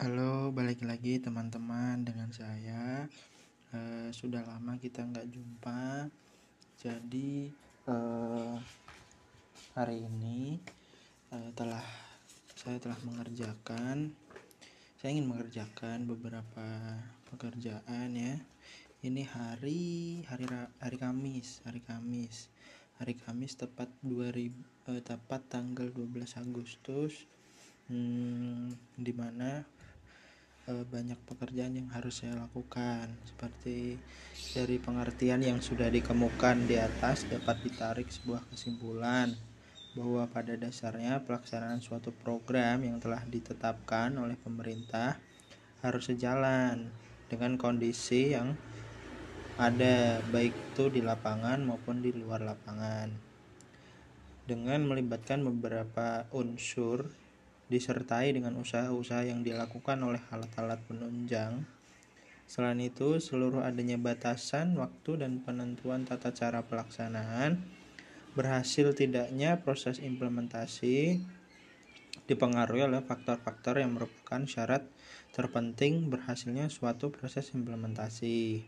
Halo, balik lagi teman-teman dengan saya. Uh, sudah lama kita nggak jumpa, jadi uh, hari ini uh, telah saya telah mengerjakan, saya ingin mengerjakan beberapa pekerjaan ya. Ini hari hari hari Kamis, hari Kamis, hari Kamis tepat 2000 uh, tepat tanggal 12 Agustus hmm, di mana banyak pekerjaan yang harus saya lakukan. Seperti dari pengertian yang sudah dikemukakan di atas dapat ditarik sebuah kesimpulan bahwa pada dasarnya pelaksanaan suatu program yang telah ditetapkan oleh pemerintah harus sejalan dengan kondisi yang ada baik itu di lapangan maupun di luar lapangan. Dengan melibatkan beberapa unsur disertai dengan usaha-usaha yang dilakukan oleh alat-alat penunjang. Selain itu, seluruh adanya batasan waktu dan penentuan tata cara pelaksanaan berhasil tidaknya proses implementasi dipengaruhi oleh faktor-faktor yang merupakan syarat terpenting berhasilnya suatu proses implementasi.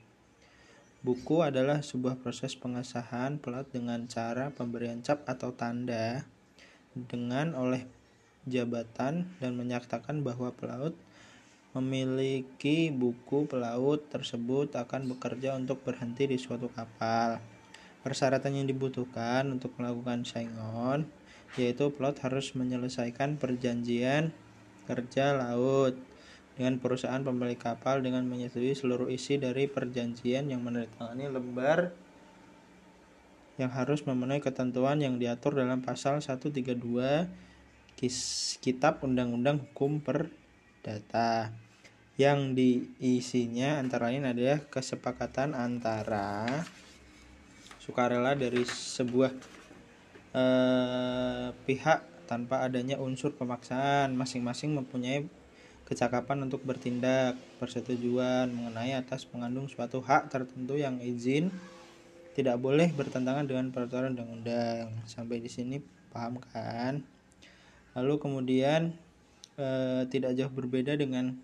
Buku adalah sebuah proses pengesahan pelat dengan cara pemberian cap atau tanda dengan oleh jabatan dan menyatakan bahwa pelaut memiliki buku pelaut tersebut akan bekerja untuk berhenti di suatu kapal. Persyaratan yang dibutuhkan untuk melakukan sign-on yaitu pelaut harus menyelesaikan perjanjian kerja laut dengan perusahaan pemilik kapal dengan menyetujui seluruh isi dari perjanjian yang menandatangani lembar yang harus memenuhi ketentuan yang diatur dalam pasal 132 Kitab Undang-Undang Hukum Perdata. Yang diisinya antara lain adalah kesepakatan antara sukarela dari sebuah eh, pihak tanpa adanya unsur pemaksaan masing-masing mempunyai kecakapan untuk bertindak persetujuan mengenai atas mengandung suatu hak tertentu yang izin tidak boleh bertentangan dengan peraturan undang-undang. Sampai di sini paham kan lalu kemudian e, tidak jauh berbeda dengan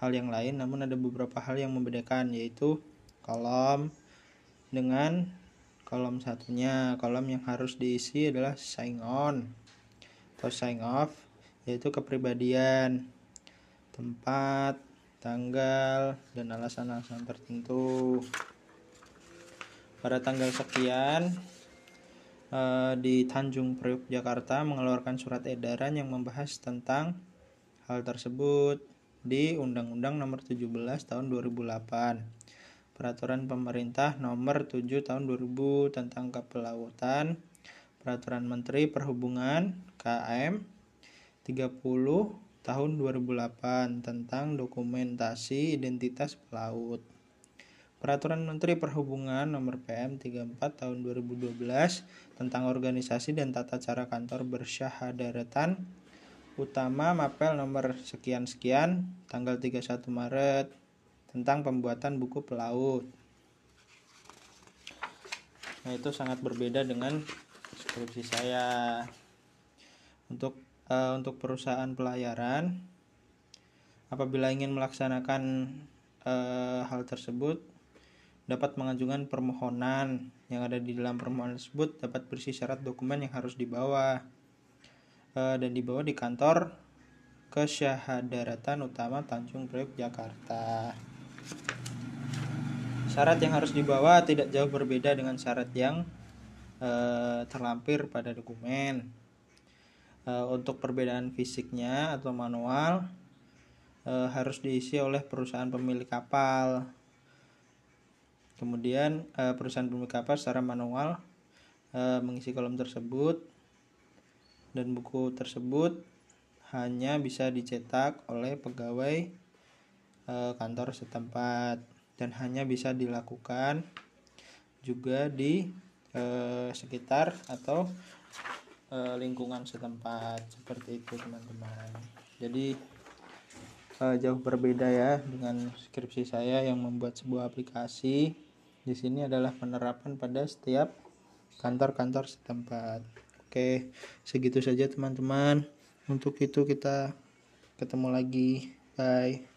hal yang lain namun ada beberapa hal yang membedakan yaitu kolom dengan kolom satunya. Kolom yang harus diisi adalah sign on atau sign off yaitu kepribadian tempat tanggal dan alasan-alasan tertentu. Pada tanggal sekian Eh, di Tanjung Priok Jakarta mengeluarkan surat edaran yang membahas tentang hal tersebut di Undang-Undang Nomor 17 Tahun 2008. Peraturan Pemerintah Nomor 7 Tahun 2000 tentang Kepelautan, Peraturan Menteri Perhubungan KM 30 Tahun 2008 tentang dokumentasi identitas pelaut. Peraturan Menteri Perhubungan Nomor PM 34 Tahun 2012 tentang organisasi dan tata cara kantor bersyahadaratan utama Mapel nomor sekian-sekian tanggal 31 Maret tentang pembuatan buku pelaut. Nah, itu sangat berbeda dengan skripsi saya. Untuk uh, untuk perusahaan pelayaran apabila ingin melaksanakan uh, hal tersebut dapat mengajukan permohonan yang ada di dalam permohonan tersebut dapat berisi syarat dokumen yang harus dibawa e, dan dibawa di kantor kesyahadaratan utama Tanjung Priok Jakarta. Syarat yang harus dibawa tidak jauh berbeda dengan syarat yang e, terlampir pada dokumen. E, untuk perbedaan fisiknya atau manual e, harus diisi oleh perusahaan pemilik kapal Kemudian uh, perusahaan pemilik kapal secara manual uh, mengisi kolom tersebut dan buku tersebut hanya bisa dicetak oleh pegawai uh, kantor setempat dan hanya bisa dilakukan juga di uh, sekitar atau uh, lingkungan setempat seperti itu teman-teman. Jadi uh, jauh berbeda ya dengan skripsi saya yang membuat sebuah aplikasi di sini adalah penerapan pada setiap kantor-kantor setempat. Oke, segitu saja teman-teman. Untuk itu kita ketemu lagi bye